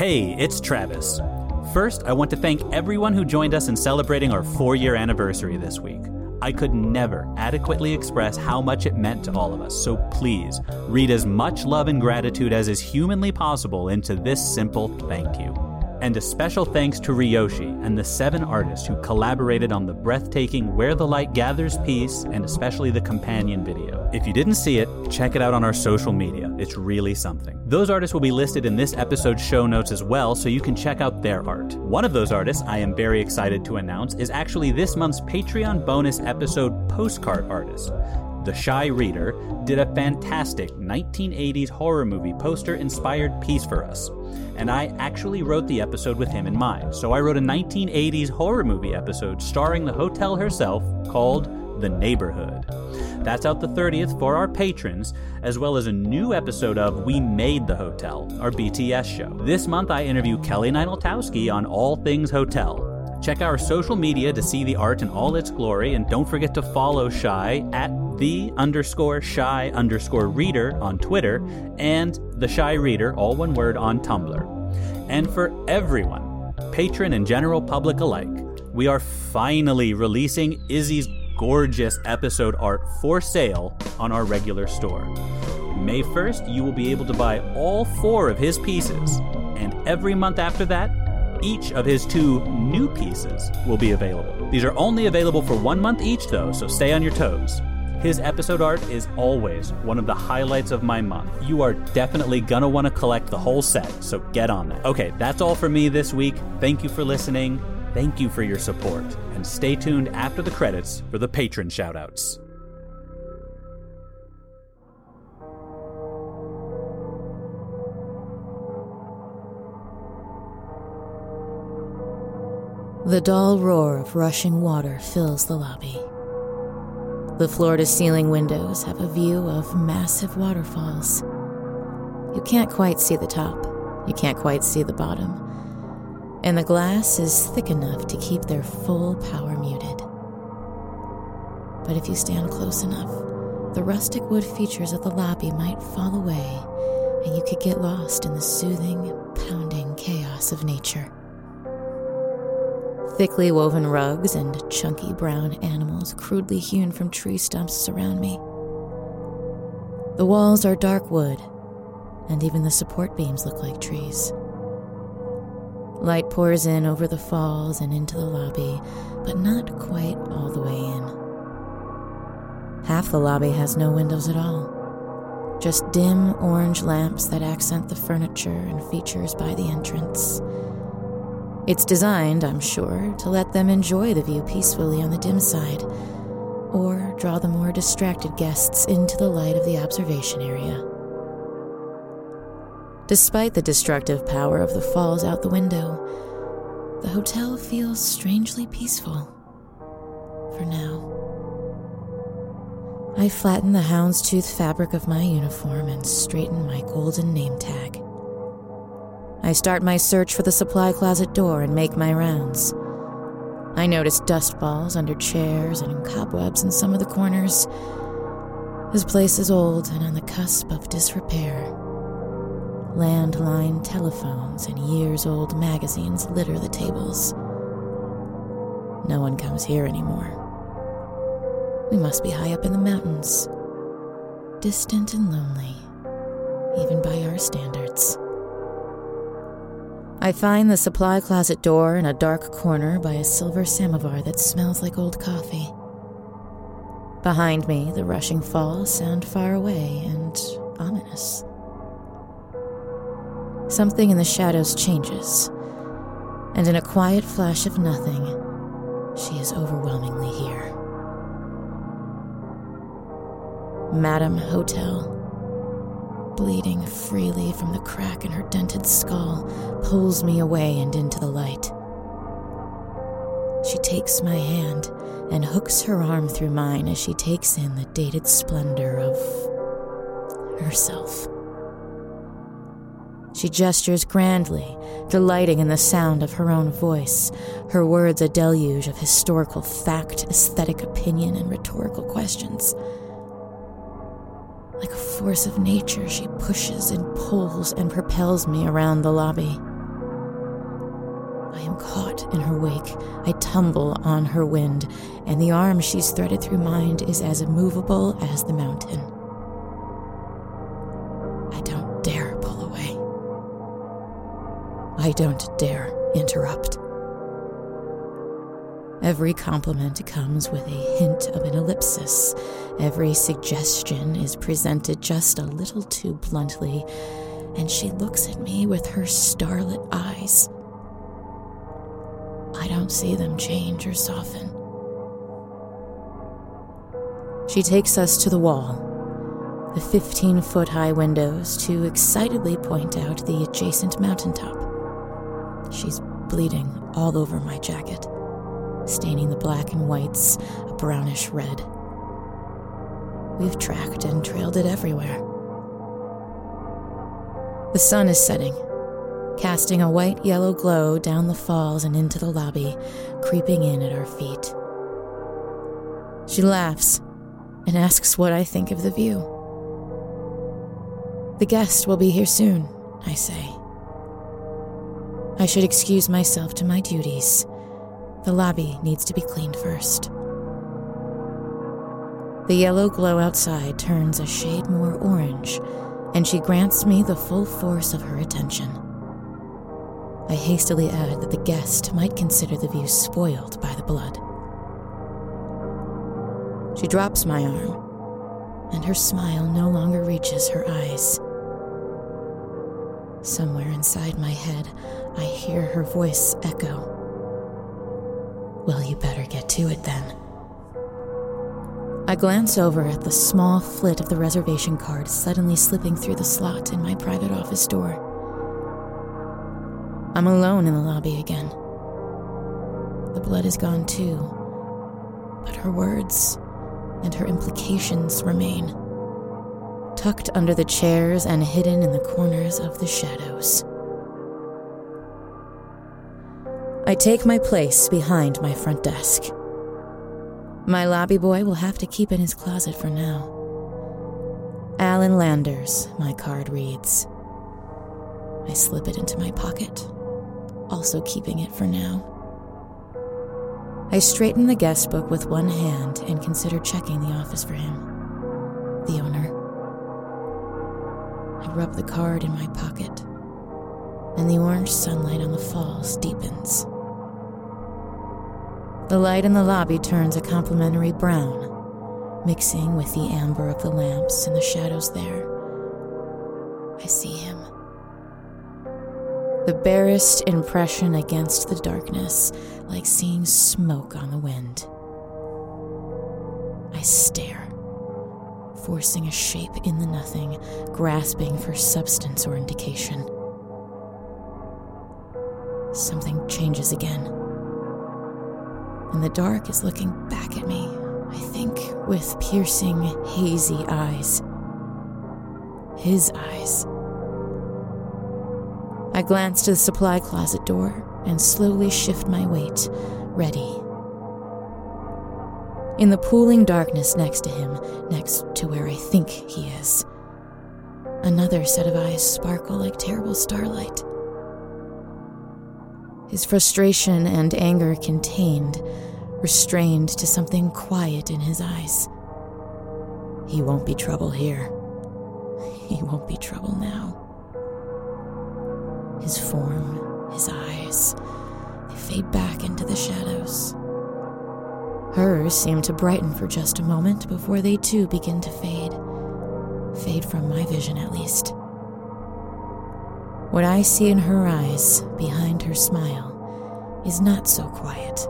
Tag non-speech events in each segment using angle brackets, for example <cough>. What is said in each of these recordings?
Hey, it's Travis. First, I want to thank everyone who joined us in celebrating our four year anniversary this week. I could never adequately express how much it meant to all of us, so please read as much love and gratitude as is humanly possible into this simple thank you. And a special thanks to Ryoshi and the seven artists who collaborated on the breathtaking Where the Light Gathers piece and especially the companion video. If you didn't see it, check it out on our social media. It's really something. Those artists will be listed in this episode's show notes as well, so you can check out their art. One of those artists I am very excited to announce is actually this month's Patreon bonus episode postcard artist. The Shy Reader did a fantastic 1980s horror movie poster inspired piece for us. And I actually wrote the episode with him in mind. So I wrote a 1980s horror movie episode starring the hotel herself called The Neighborhood. That's out the 30th for our patrons, as well as a new episode of We Made the Hotel, our BTS show. This month I interview Kelly Nienaltowski on all things hotel. Check our social media to see the art in all its glory, and don't forget to follow Shy at the underscore shy underscore reader on Twitter and the Shy Reader, all one word, on Tumblr. And for everyone, patron and general public alike, we are finally releasing Izzy's gorgeous episode art for sale on our regular store. May 1st, you will be able to buy all four of his pieces, and every month after that, each of his two new pieces will be available. These are only available for one month each, though, so stay on your toes. His episode art is always one of the highlights of my month. You are definitely gonna want to collect the whole set, so get on that. Okay, that's all for me this week. Thank you for listening. Thank you for your support. And stay tuned after the credits for the patron shoutouts. The dull roar of rushing water fills the lobby. The floor to ceiling windows have a view of massive waterfalls. You can't quite see the top, you can't quite see the bottom, and the glass is thick enough to keep their full power muted. But if you stand close enough, the rustic wood features of the lobby might fall away, and you could get lost in the soothing, pounding chaos of nature. Thickly woven rugs and chunky brown animals crudely hewn from tree stumps surround me. The walls are dark wood, and even the support beams look like trees. Light pours in over the falls and into the lobby, but not quite all the way in. Half the lobby has no windows at all, just dim orange lamps that accent the furniture and features by the entrance. It's designed, I'm sure, to let them enjoy the view peacefully on the dim side, or draw the more distracted guests into the light of the observation area. Despite the destructive power of the falls out the window, the hotel feels strangely peaceful. For now. I flatten the houndstooth fabric of my uniform and straighten my golden name tag. I start my search for the supply closet door and make my rounds. I notice dust balls under chairs and cobwebs in some of the corners. This place is old and on the cusp of disrepair. Landline telephones and years old magazines litter the tables. No one comes here anymore. We must be high up in the mountains, distant and lonely, even by our standards. I find the supply closet door in a dark corner by a silver samovar that smells like old coffee. Behind me, the rushing falls sound far away and ominous. Something in the shadows changes, and in a quiet flash of nothing, she is overwhelmingly here. Madam Hotel bleeding freely from the crack in her dented skull, pulls me away and into the light. She takes my hand and hooks her arm through mine as she takes in the dated splendor of herself. She gestures grandly, delighting in the sound of her own voice, her words a deluge of historical fact, aesthetic opinion, and rhetorical questions. Like a force of nature, she pushes and pulls and propels me around the lobby. I am caught in her wake. I tumble on her wind, and the arm she's threaded through mine is as immovable as the mountain. I don't dare pull away. I don't dare interrupt. Every compliment comes with a hint of an ellipsis. Every suggestion is presented just a little too bluntly, and she looks at me with her starlit eyes. I don't see them change or soften. She takes us to the wall, the 15 foot high windows, to excitedly point out the adjacent mountaintop. She's bleeding all over my jacket staining the black and whites a brownish red. We've tracked and trailed it everywhere. The sun is setting, casting a white yellow glow down the falls and into the lobby, creeping in at our feet. She laughs and asks what I think of the view. The guest will be here soon, I say. I should excuse myself to my duties the lobby needs to be cleaned first. The yellow glow outside turns a shade more orange, and she grants me the full force of her attention. I hastily add that the guest might consider the view spoiled by the blood. She drops my arm, and her smile no longer reaches her eyes. Somewhere inside my head, I hear her voice echo. Well, you better get to it then. I glance over at the small flit of the reservation card suddenly slipping through the slot in my private office door. I'm alone in the lobby again. The blood is gone too, but her words and her implications remain, tucked under the chairs and hidden in the corners of the shadows. I take my place behind my front desk. My lobby boy will have to keep in his closet for now. Alan Landers, my card reads. I slip it into my pocket, also keeping it for now. I straighten the guest book with one hand and consider checking the office for him, the owner. I rub the card in my pocket, and the orange sunlight on the falls deepens. The light in the lobby turns a complementary brown, mixing with the amber of the lamps and the shadows there. I see him. The barest impression against the darkness, like seeing smoke on the wind. I stare, forcing a shape in the nothing, grasping for substance or indication. Something changes again and the dark is looking back at me, I think with piercing, hazy eyes. His eyes. I glance to the supply closet door and slowly shift my weight, ready. In the pooling darkness next to him, next to where I think he is, another set of eyes sparkle like terrible starlight his frustration and anger contained, restrained to something quiet in his eyes. He won't be trouble here. He won't be trouble now. His form, his eyes, they fade back into the shadows. Hers seem to brighten for just a moment before they too begin to fade. Fade from my vision, at least. What I see in her eyes, behind her smile, is not so quiet,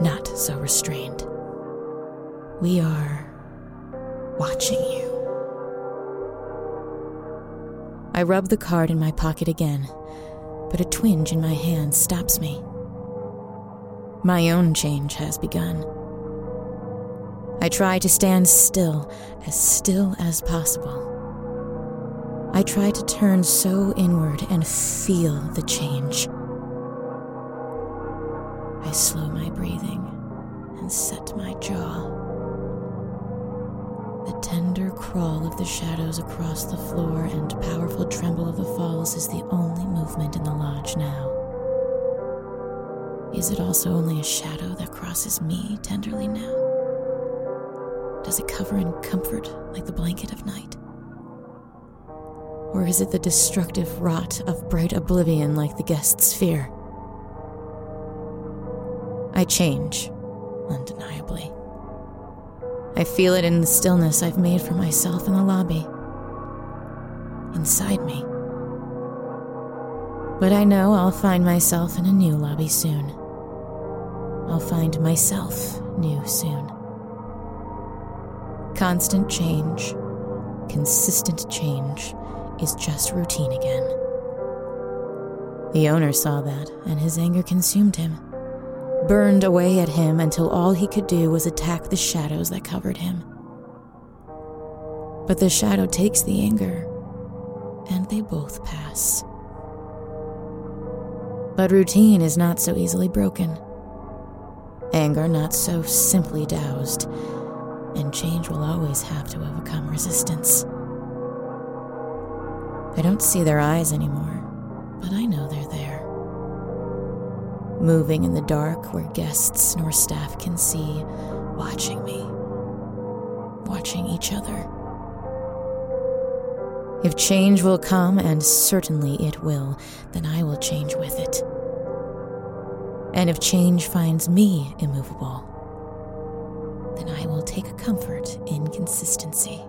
not so restrained. We are watching you. I rub the card in my pocket again, but a twinge in my hand stops me. My own change has begun. I try to stand still, as still as possible. I try to turn so inward and feel the change. I slow my breathing and set my jaw. The tender crawl of the shadows across the floor and powerful tremble of the falls is the only movement in the lodge now. Is it also only a shadow that crosses me tenderly now? Does it cover in comfort like the blanket of night? Or is it the destructive rot of bright oblivion like the guest's fear? I change, undeniably. I feel it in the stillness I've made for myself in the lobby. Inside me. But I know I'll find myself in a new lobby soon. I'll find myself new soon. Constant change, consistent change, is just routine again. The owner saw that, and his anger consumed him, burned away at him until all he could do was attack the shadows that covered him. But the shadow takes the anger, and they both pass. But routine is not so easily broken. Anger not so simply doused, and change will always have to overcome resistance. I don't see their eyes anymore, but I know they're there. Moving in the dark where guests nor staff can see, watching me, watching each other. If change will come, and certainly it will, then I will change with it. And if change finds me immovable, then I will take comfort in consistency.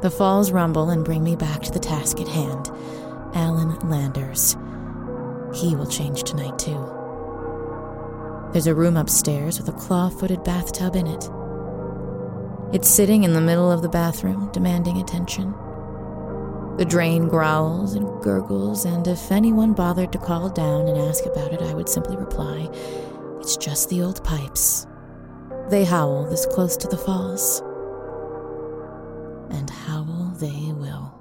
The falls rumble and bring me back to the task at hand Alan Landers. He will change tonight, too. There's a room upstairs with a claw footed bathtub in it. It's sitting in the middle of the bathroom, demanding attention. The drain growls and gurgles, and if anyone bothered to call down and ask about it, I would simply reply, It's just the old pipes. They howl this close to the falls. And howl they will.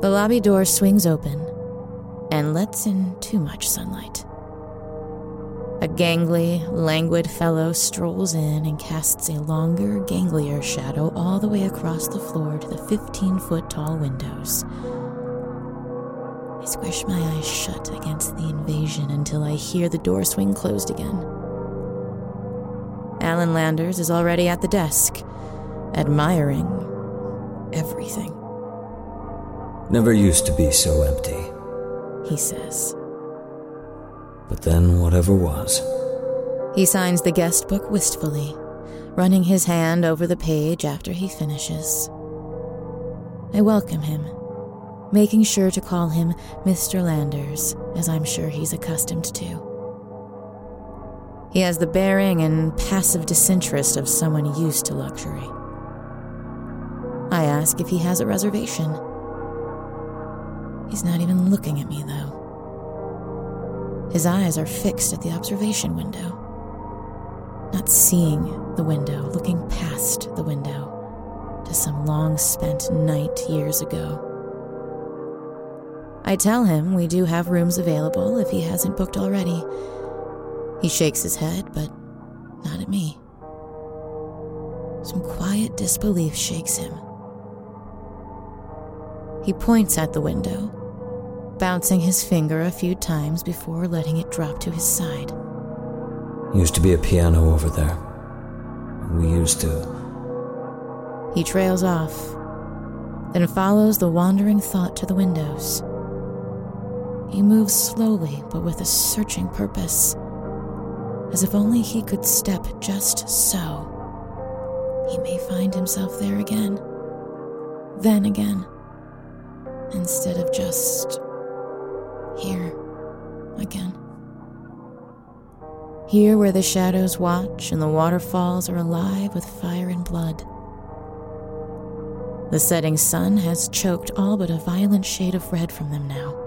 The lobby door swings open and lets in too much sunlight. A gangly, languid fellow strolls in and casts a longer, ganglier shadow all the way across the floor to the 15 foot tall windows. I squish my eyes shut against the invasion until I hear the door swing closed again. Alan Landers is already at the desk, admiring everything. Never used to be so empty, he says. But then whatever was. He signs the guest book wistfully, running his hand over the page after he finishes. I welcome him, making sure to call him Mr. Landers, as I'm sure he's accustomed to. He has the bearing and passive disinterest of someone used to luxury. I ask if he has a reservation. He's not even looking at me, though. His eyes are fixed at the observation window, not seeing the window, looking past the window to some long spent night years ago. I tell him we do have rooms available if he hasn't booked already. He shakes his head, but not at me. Some quiet disbelief shakes him. He points at the window, bouncing his finger a few times before letting it drop to his side. Used to be a piano over there. We used to. He trails off, then follows the wandering thought to the windows. He moves slowly, but with a searching purpose, as if only he could step just so. He may find himself there again, then again, instead of just here again. Here where the shadows watch and the waterfalls are alive with fire and blood. The setting sun has choked all but a violent shade of red from them now.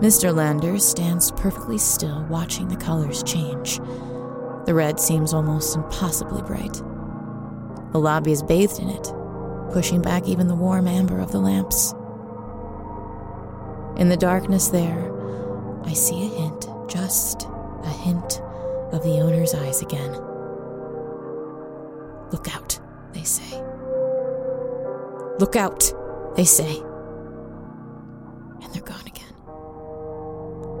Mr. Landers stands perfectly still, watching the colors change. The red seems almost impossibly bright. The lobby is bathed in it, pushing back even the warm amber of the lamps. In the darkness there, I see a hint, just a hint, of the owner's eyes again. Look out, they say. Look out, they say. And they're gone again.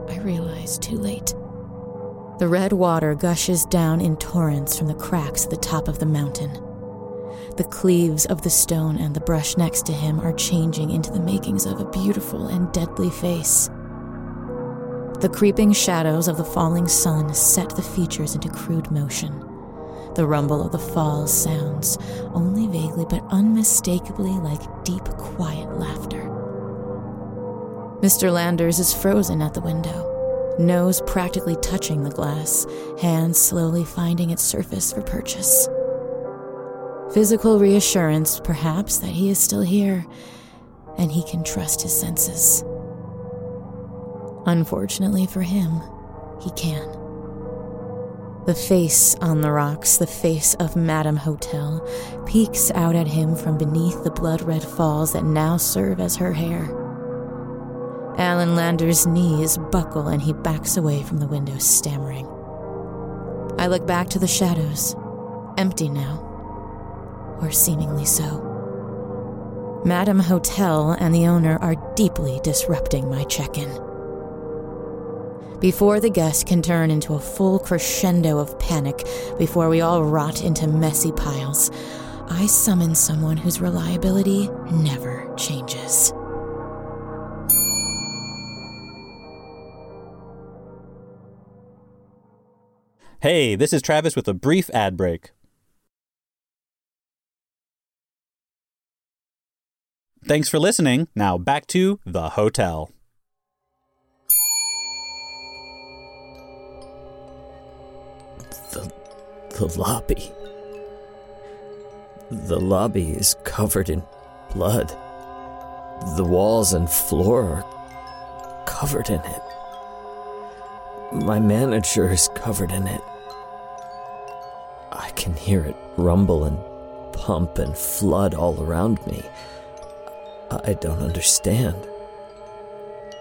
I realize too late. The red water gushes down in torrents from the cracks at the top of the mountain. The cleaves of the stone and the brush next to him are changing into the makings of a beautiful and deadly face. The creeping shadows of the falling sun set the features into crude motion. The rumble of the falls sounds, only vaguely but unmistakably like deep, quiet laughter. Mr. Landers is frozen at the window, nose practically touching the glass, hands slowly finding its surface for purchase. Physical reassurance, perhaps, that he is still here and he can trust his senses. Unfortunately for him, he can. The face on the rocks, the face of Madame Hotel, peeks out at him from beneath the blood red falls that now serve as her hair. Alan Lander's knees buckle and he backs away from the window, stammering. I look back to the shadows, empty now, or seemingly so. Madame Hotel and the owner are deeply disrupting my check in. Before the guest can turn into a full crescendo of panic, before we all rot into messy piles, I summon someone whose reliability never changes. Hey, this is Travis with a brief ad break. Thanks for listening. Now back to the hotel. The, the lobby. The lobby is covered in blood. The walls and floor are covered in it. My manager is covered in it. I can hear it rumble and pump and flood all around me. I don't understand.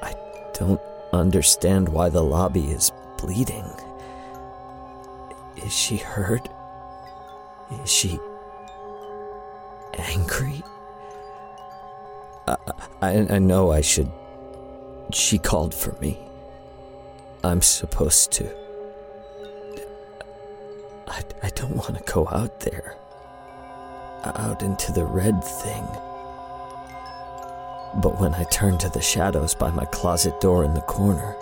I don't understand why the lobby is bleeding. Is she hurt? Is she angry? I, I, I know I should. She called for me. I'm supposed to. I, I don't want to go out there. Out into the red thing. But when I turn to the shadows by my closet door in the corner,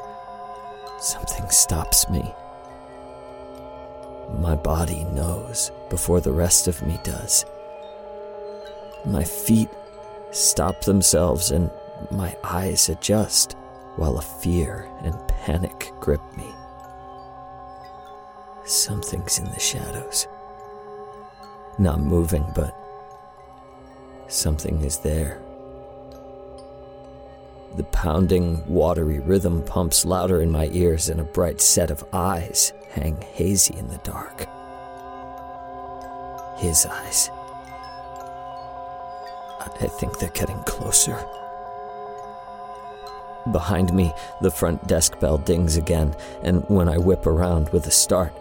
something stops me. My body knows before the rest of me does. My feet stop themselves and my eyes adjust while a fear and panic grip me. Something's in the shadows. Not moving, but something is there. The pounding, watery rhythm pumps louder in my ears, and a bright set of eyes hang hazy in the dark. His eyes. I think they're getting closer. Behind me, the front desk bell dings again, and when I whip around with a start,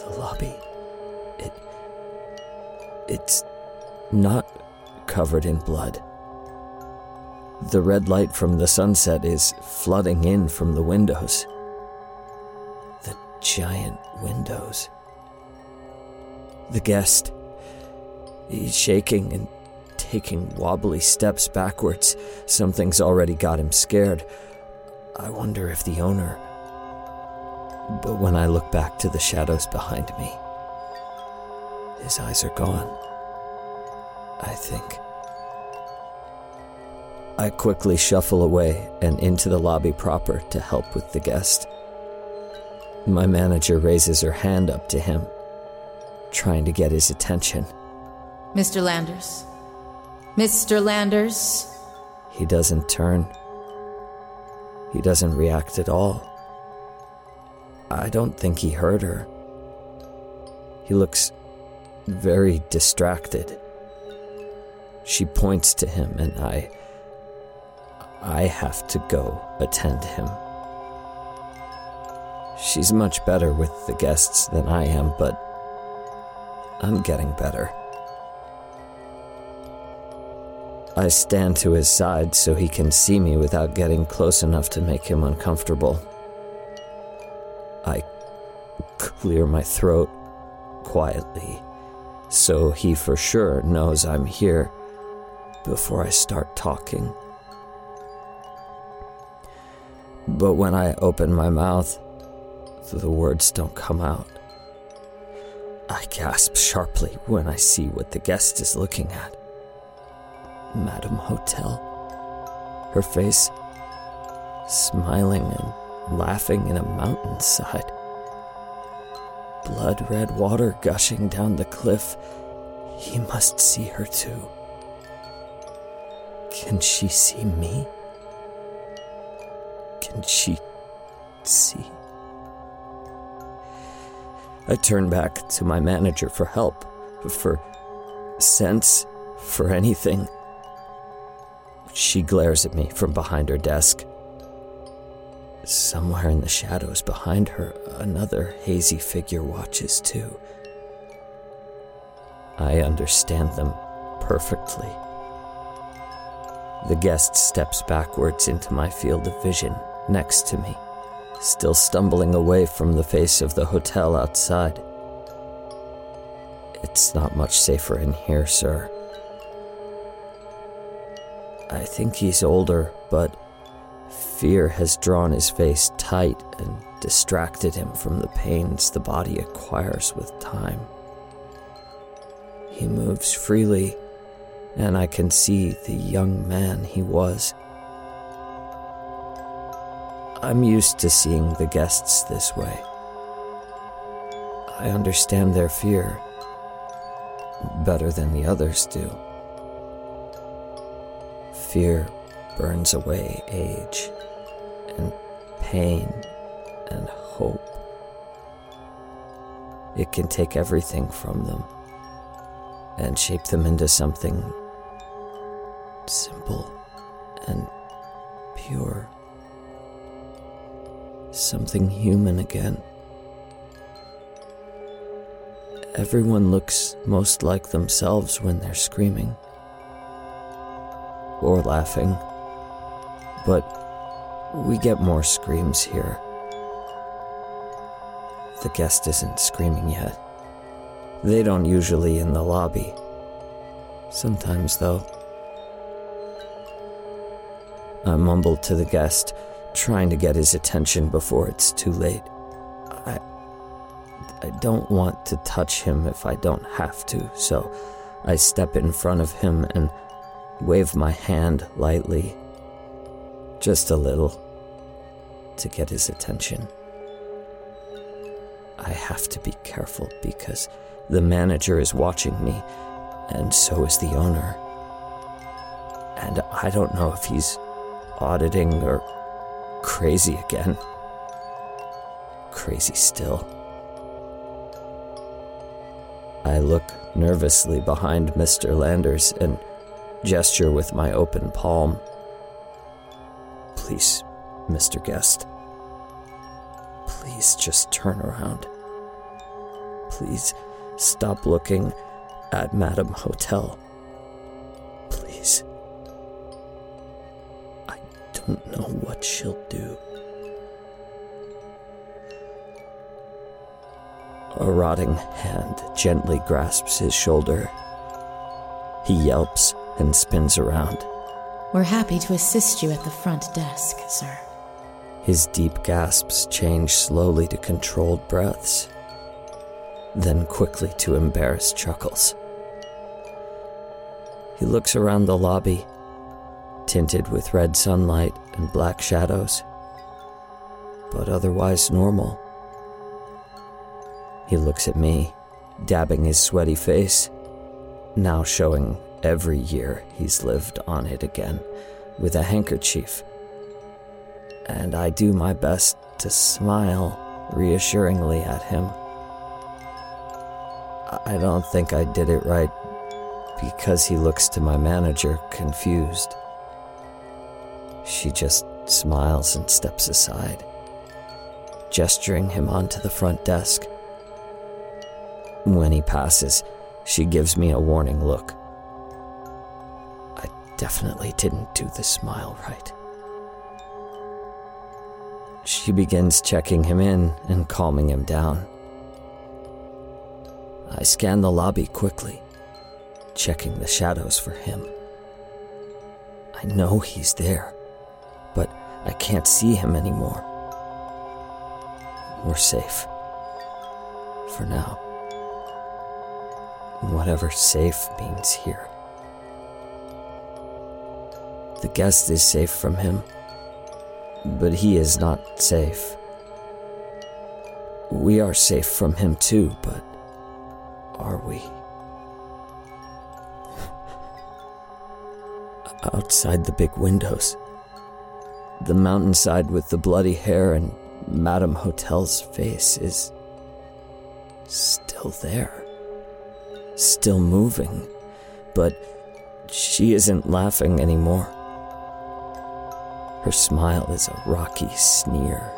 the lobby. It. It's not covered in blood. The red light from the sunset is flooding in from the windows. The giant windows. The guest. He's shaking and taking wobbly steps backwards. Something's already got him scared. I wonder if the owner. But when I look back to the shadows behind me, his eyes are gone. I think. I quickly shuffle away and into the lobby proper to help with the guest. My manager raises her hand up to him, trying to get his attention. Mr. Landers. Mr. Landers. He doesn't turn. He doesn't react at all. I don't think he heard her. He looks very distracted. She points to him, and I I have to go attend him. She's much better with the guests than I am, but I'm getting better. I stand to his side so he can see me without getting close enough to make him uncomfortable. I clear my throat quietly so he for sure knows I'm here before I start talking. But when I open my mouth, the words don't come out. I gasp sharply when I see what the guest is looking at. Madame Hotel. Her face smiling and laughing in a mountainside. Blood red water gushing down the cliff. He must see her too. Can she see me? She see? I turn back to my manager for help, for sense, for anything. She glares at me from behind her desk. Somewhere in the shadows behind her, another hazy figure watches too. I understand them perfectly. The guest steps backwards into my field of vision next to me still stumbling away from the face of the hotel outside. It's not much safer in here, sir. I think he's older, but fear has drawn his face tight and distracted him from the pains the body acquires with time. He moves freely, and I can see the young man he was. I'm used to seeing the guests this way. I understand their fear better than the others do. Fear burns away age and pain and hope. It can take everything from them and shape them into something simple and pure something human again. Everyone looks most like themselves when they're screaming or laughing, but we get more screams here. The guest isn't screaming yet. They don't usually in the lobby. Sometimes, though. I mumble to the guest trying to get his attention before it's too late. I I don't want to touch him if I don't have to, so I step in front of him and wave my hand lightly, just a little, to get his attention. I have to be careful because the manager is watching me, and so is the owner. And I don't know if he's auditing or crazy again. Crazy still. I look nervously behind Mr. Landers and gesture with my open palm. Please, Mr. Guest. Please just turn around. Please stop looking at Madame Hotel. Please. I don't know what she'll do. A rotting hand gently grasps his shoulder. He yelps and spins around. We're happy to assist you at the front desk, sir. His deep gasps change slowly to controlled breaths, then quickly to embarrassed chuckles. He looks around the lobby tinted with red sunlight and black shadows, but otherwise normal. He looks at me, dabbing his sweaty face, now showing every year he's lived on it again, with a handkerchief. And I do my best to smile reassuringly at him. I don't think I did it right because he looks to my manager confused. She just smiles and steps aside, gesturing him onto the front desk. When he passes, she gives me a warning look. I definitely didn't do the smile right. She begins checking him in and calming him down. I scan the lobby quickly, checking the shadows for him. I know he's there, I can't see him anymore. We're safe. For now. Whatever safe means here. The guest is safe from him, but he is not safe. We are safe from him too, but are we? <laughs> Outside the big windows, the mountainside with the bloody hair and Madame Hotel's face is still there, still moving, but she isn't laughing anymore. Her smile is a rocky sneer,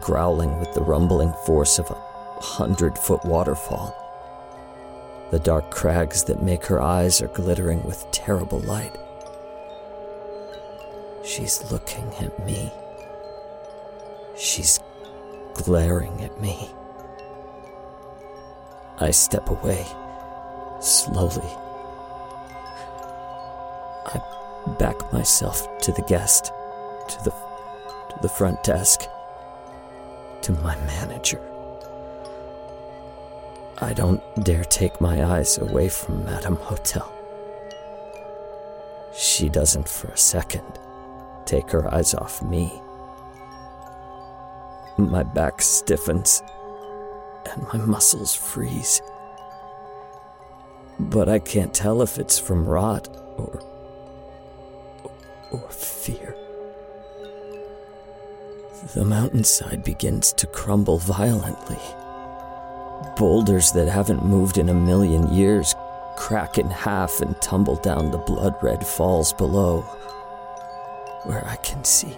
growling with the rumbling force of a hundred foot waterfall. The dark crags that make her eyes are glittering with terrible light. She's looking at me. She's glaring at me. I step away, slowly. I back myself to the guest, to the, to the front desk, to my manager. I don't dare take my eyes away from Madame Hotel. She doesn't for a second take her eyes off me. My back stiffens and my muscles freeze. But I can't tell if it's from rot or. or fear. The mountainside begins to crumble violently. Boulders that haven't moved in a million years crack in half and tumble down the blood red falls below, where I can see.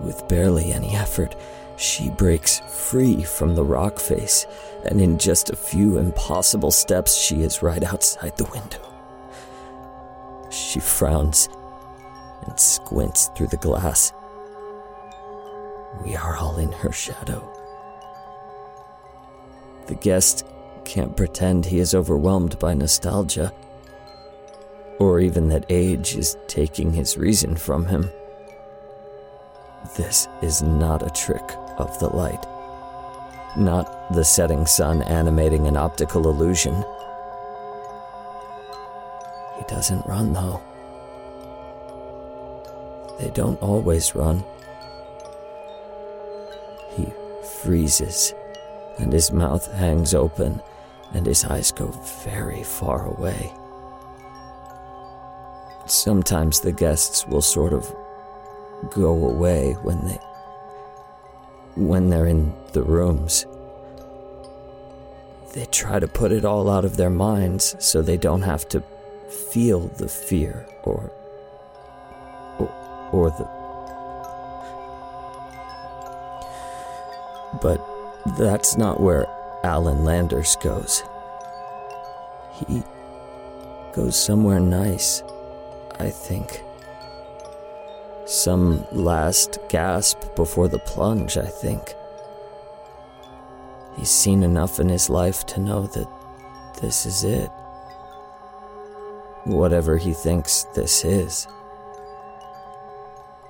With barely any effort, she breaks free from the rock face, and in just a few impossible steps, she is right outside the window. She frowns and squints through the glass. We are all in her shadow. The guest can't pretend he is overwhelmed by nostalgia, or even that age is taking his reason from him. This is not a trick of the light. Not the setting sun animating an optical illusion. He doesn't run, though. They don't always run. He freezes, and his mouth hangs open, and his eyes go very far away. Sometimes the guests will sort of go away when they when they're in the rooms. They try to put it all out of their minds so they don't have to feel the fear or or, or the But that's not where Alan Landers goes. He goes somewhere nice, I think. Some last gasp before the plunge, I think. He's seen enough in his life to know that this is it. Whatever he thinks this is.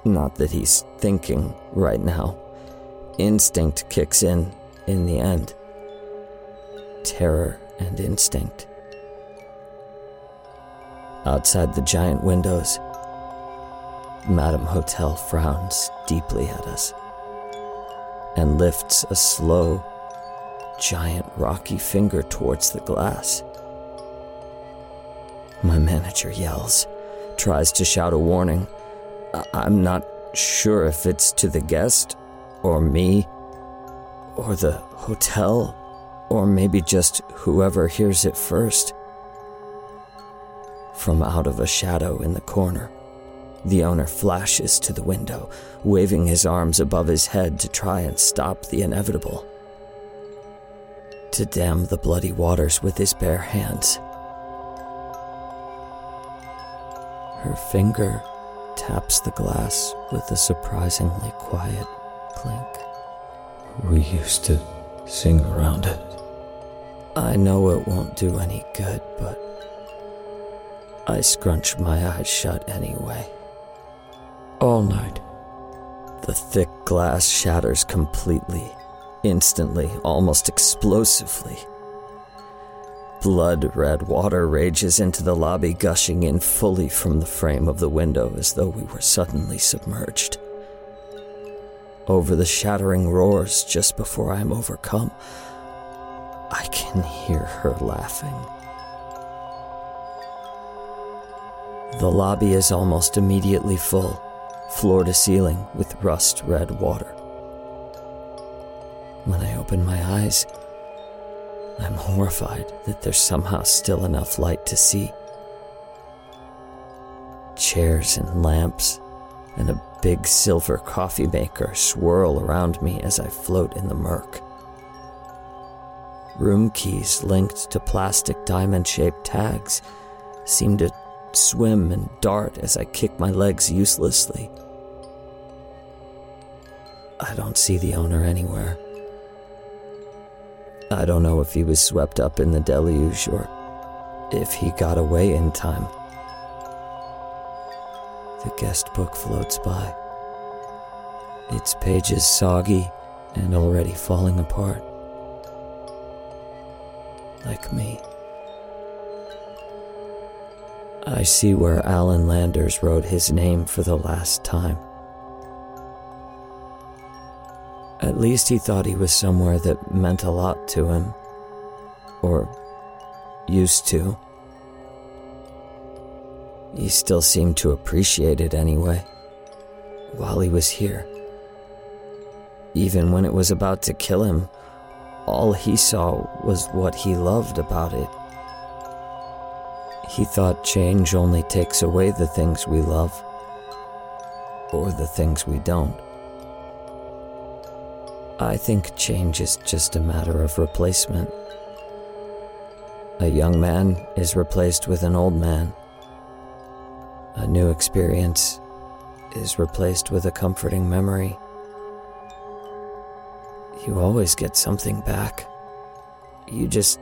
Not that he's thinking right now. Instinct kicks in in the end. Terror and instinct. Outside the giant windows, Madame Hotel frowns deeply at us and lifts a slow, giant rocky finger towards the glass. My manager yells, tries to shout a warning. I- I'm not sure if it's to the guest, or me, or the hotel, or maybe just whoever hears it first. From out of a shadow in the corner, the owner flashes to the window, waving his arms above his head to try and stop the inevitable. To dam the bloody waters with his bare hands. Her finger taps the glass with a surprisingly quiet clink. We used to sing around it. I know it won't do any good, but I scrunch my eyes shut anyway. All night. The thick glass shatters completely, instantly, almost explosively. Blood red water rages into the lobby, gushing in fully from the frame of the window as though we were suddenly submerged. Over the shattering roars just before I am overcome, I can hear her laughing. The lobby is almost immediately full, floor to ceiling, with rust red water. When I open my eyes, I'm horrified that there's somehow still enough light to see. Chairs and lamps and a big silver coffee maker swirl around me as I float in the murk. Room keys linked to plastic diamond shaped tags seem to swim and dart as I kick my legs uselessly. I don't see the owner anywhere. I don't know if he was swept up in the deluge or if he got away in time. The guest book floats by, its pages soggy and already falling apart. Like me. I see where Alan Landers wrote his name for the last time. At least he thought he was somewhere that meant a lot to him. Or used to. He still seemed to appreciate it anyway, while he was here. Even when it was about to kill him, all he saw was what he loved about it. He thought change only takes away the things we love, or the things we don't. I think change is just a matter of replacement. A young man is replaced with an old man. A new experience is replaced with a comforting memory. You always get something back. You just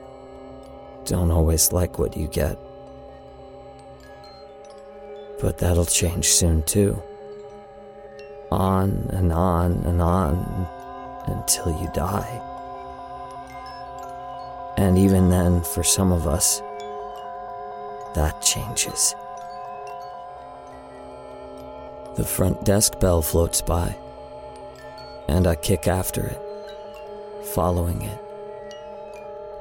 don't always like what you get. But that'll change soon, too. On and on and on until you die. And even then, for some of us, that changes. The front desk bell floats by, and I kick after it, following it.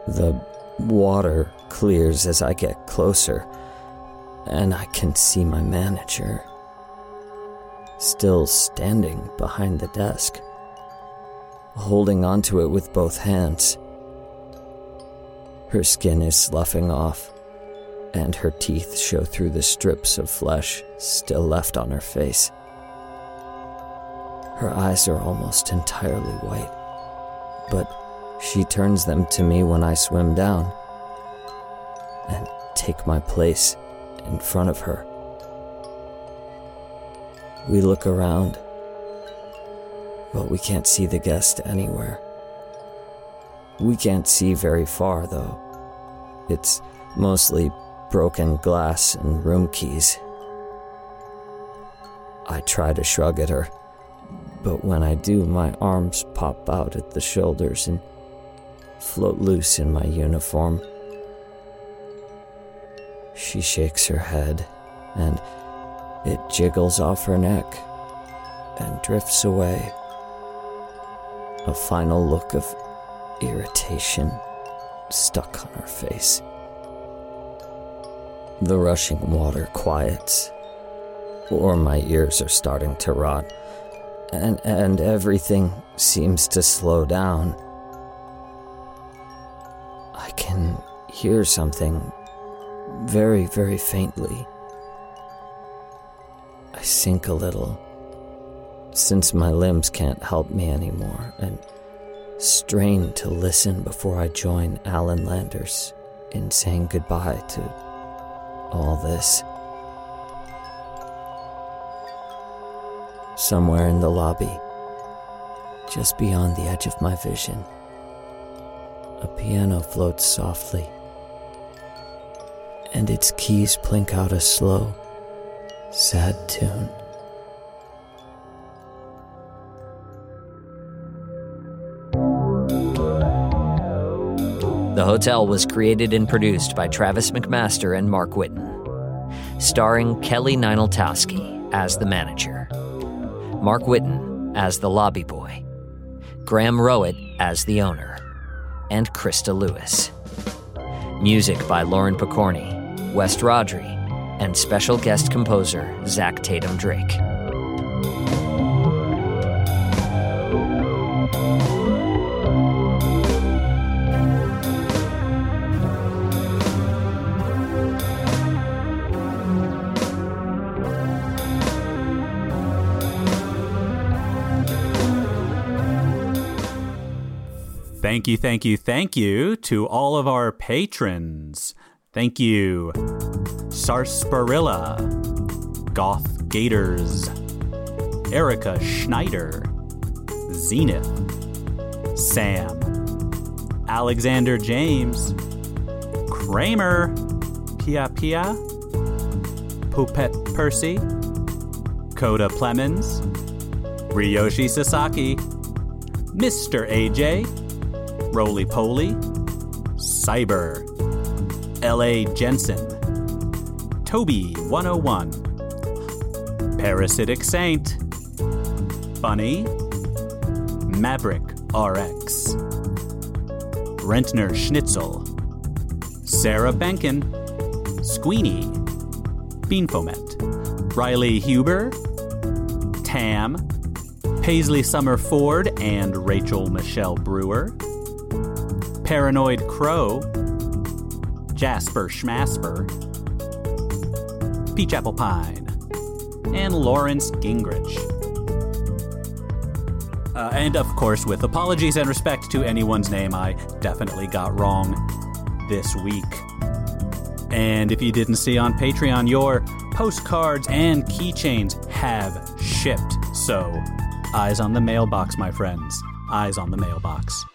The water clears as I get closer, and I can see my manager still standing behind the desk holding onto it with both hands. Her skin is sloughing off, and her teeth show through the strips of flesh still left on her face. Her eyes are almost entirely white, but she turns them to me when I swim down and take my place in front of her. We look around but we can't see the guest anywhere. We can't see very far, though. It's mostly broken glass and room keys. I try to shrug at her, but when I do, my arms pop out at the shoulders and float loose in my uniform. She shakes her head, and it jiggles off her neck and drifts away a final look of irritation stuck on her face. The rushing water quiets, or my ears are starting to rot, and, and everything seems to slow down. I can hear something very, very faintly. I sink a little since my limbs can't help me anymore, and strain to listen before I join Alan Landers in saying goodbye to all this. somewhere in the lobby, just beyond the edge of my vision, a piano floats softly, and its keys plink out a slow, sad tune. The Hotel was created and produced by Travis McMaster and Mark Whitten, starring Kelly Nienaltowski as the manager, Mark Whitten as the lobby boy, Graham Rowat as the owner, and Christa Lewis. Music by Lauren Pokorney, West Rodri, and special guest composer Zach Tatom Drake. Thank you, thank you, thank you to all of our patrons. Thank you, Sarsaparilla, Goth Gators, Erica Schneider, Zenith, Sam, Alexander James, Kramer, Pia Pia, Poupette Percy, Coda Plemons, Ryoshi Sasaki, Mr. AJ, Roly Poly, Cyber, L.A. Jensen, Toby 101, Parasitic Saint, Bunny, Maverick RX, Rentner Schnitzel, Sarah Benkin, Squeeney, Beanphomet, Riley Huber, Tam, Paisley Sumer Ford and Rachel Michelle Brewer, Paranoid Crow, Jasper Shmasper, Peach Apple Pine, and Laurence Gingerich. Uh, and of course, with apologies and respect to anyone's name I definitely got wrong this week. And if you didn't see on Patreon, your postcards and keychains have shipped. So, eyes on the mailbox, my friends. Eyes on the mailbox.